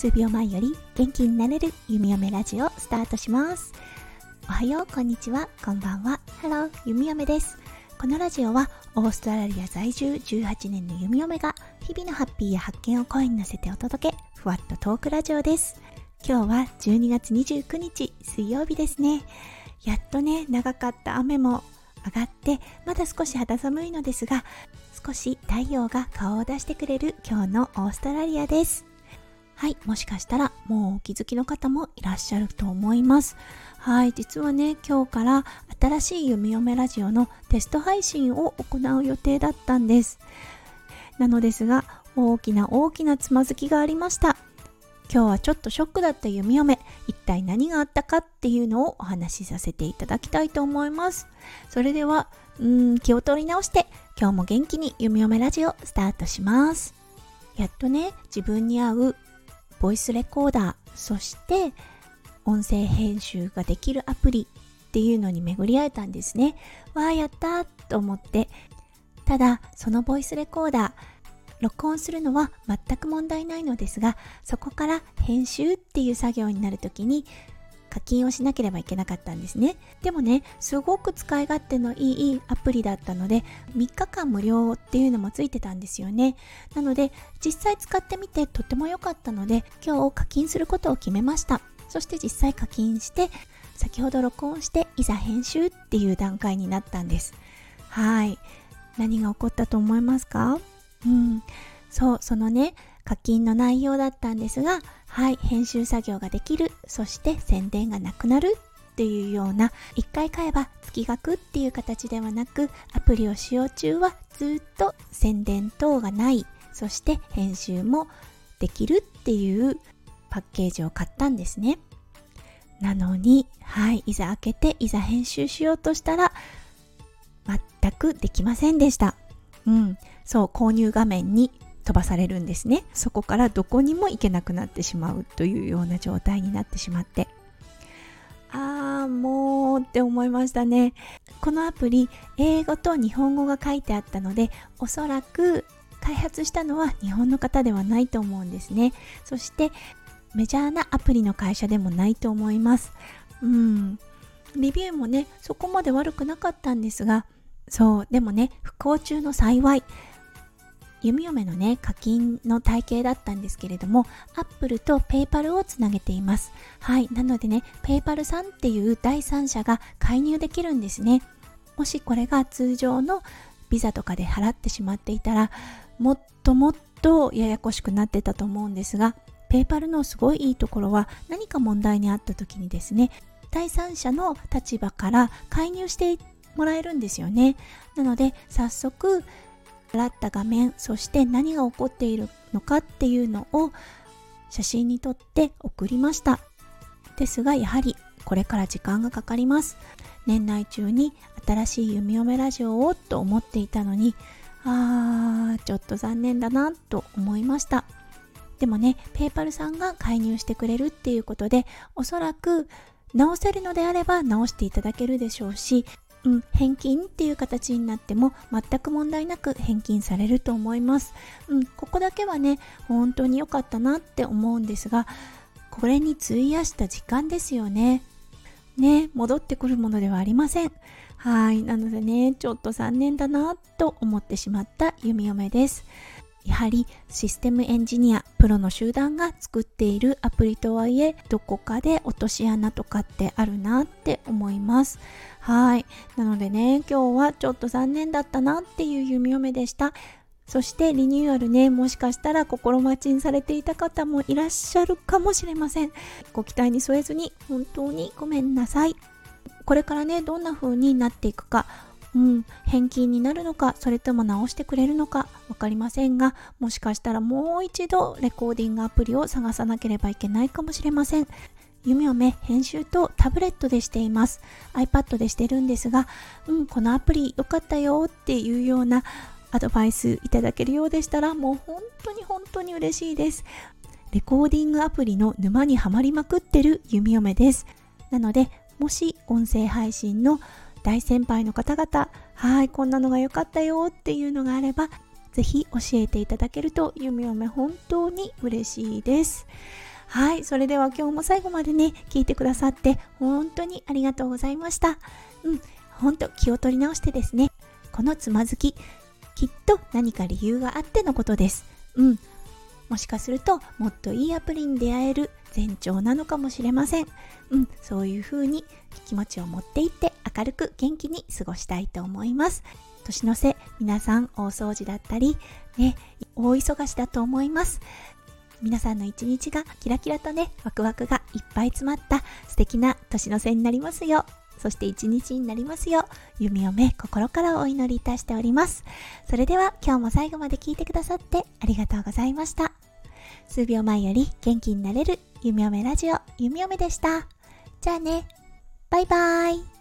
数秒前より元気になれる弓嫁ラジオスタートします。おはようこんにちは。こんばんは。ハロー弓嫁です。このラジオはオーストラリア在住18年の弓嫁が日々のハッピーや発見を声に乗せてお届けふわっとトークラジオです。今日は12月29日水曜日ですね。やっとね長かった雨も上がってまだ少し肌寒いのですが少し太陽が顔を出してくれる今日のオーストラリアですはい、もしかしたらもうお気づきの方もいらっしゃると思います。はい、実はね、今日から新しい弓嫁ラジオのテスト配信を行う予定だったんです。なのですが、大きな大きなつまずきがありました。今日はちょっとショックだった弓嫁、一体何があったかっていうのをお話しさせていただきたいと思います。それでは、うん、気を取り直して、今日も元気に弓嫁ラジオスタートします。やっとね、自分に合うボイスレコーダーそして音声編集ができるアプリっていうのに巡り合えたんですねわあやったと思ってただそのボイスレコーダー録音するのは全く問題ないのですがそこから編集っていう作業になる時に課金をしなければいけなかったんですね。でもねすごく使い勝手のいいアプリだったので3日間無料っていうのもついてたんですよね。なので実際使ってみてとても良かったので今日課金することを決めました。そして実際課金して先ほど録音していざ編集っていう段階になったんです。はい。何が起こったと思いますか？うん。そうそのね課金の内容だったんですがはい編集作業ができる。そして宣伝がなくなる。っていうような1回買えば月額っていう形ではなくアプリを使用中はずっと宣伝等がない。そして編集もできる。っていうパッケージを買ったんですね。なのにはいいざ開けていざ編集しようとしたら全くできませんでした。うん。そう購入画面に飛ばされるんですね。そこからどこにも行けなくなってしまうというような状態になってしまって。ああもうって思いましたね。このアプリ英語と日本語が書いてあったのでおそらく開発したのは日本の方ではないと思うんですね。そしてメジャーなアプリの会社でもないと思います。うん。レビューもねそこまで悪くなかったんですがそうでもね不幸中の幸い弓嫁のね課金の体系だったんですけれども Apple と PayPal をつなげています。はい。なのでね PayPal さんっていう第三者が介入できるんですね。もしこれが通常のビザとかで払ってしまっていたらもっともっとややこしくなってたと思うんですが PayPal のすごいいいところは何か問題にあった時にですね第三者の立場から介入してもらえるんですよね。なので早速払った画面そして何が起こっているのかっていうのを写真に撮って送りました。ですがやはりこれから時間がかかります。年内中に新しい弓嫁ラジオをと思っていたのにあーちょっと残念だなと思いました。でもねペーパルさんが介入してくれるっていうことでおそらく直せるのであれば直していただけるでしょうしうん、返金っていう形になっても全く問題なく返金されると思います。うん、ここだけはね、本当に良かったなって思うんですが、これに費やした時間ですよね。ね、戻ってくるものではありません。はい。なのでね、ちょっと残念だなと思ってしまった弓嫁です。やはりシステムエンジニア、プロの集団が作っているアプリとはいえ、どこかで落とし穴とかってあるなって思います。はい。なのでね、今日はちょっと残念だったなっていう弓嫁でした。そしてリニューアルね、もしかしたら心待ちにされていた方もいらっしゃるかもしれません。ご期待に添えずに本当にごめんなさい。これからね、どんな風になっていくか、うん、返金になるのか、それとも直してくれるのか分かりませんが、もしかしたらもう一度レコーディングアプリを探さなければいけないかもしれません。夢を目編集とタブレットでしています。iPad でしてるんですが、うん、このアプリ良かったよっていうようなアドバイスいただけるようでしたら、もう本当に本当に嬉しいです。レコーディングアプリの沼にはまりまくってる弓嫁です。なので、もし音声配信の大先輩の方々、はい、こんなのが良かったよっていうのがあれば、ぜひ教えていただけるとゆみおめ本当に嬉しいです。はいそれでは今日も最後までね聞いてくださって本当にありがとうございました。うん本当気を取り直してですねこのつまずききっと何か理由があってのことです。うんもしかするともっといいアプリに出会える前兆なのかもしれません。うん、そういう風に気持ちを持っていって明るく元気に過ごしたいと思います。年の瀬、皆さん大掃除だったり、ね、大忙しだと思います。皆さんの一日がキラキラとね、ワクワクがいっぱい詰まった素敵な年の瀬になりますよ。そして一日になりますよう、弓を目心からお祈りいたしております。それでは今日も最後まで聞いてくださってありがとうございました。数秒前より元気になれる弓嫁ラジオ弓嫁でした。じゃあね、バイバイ。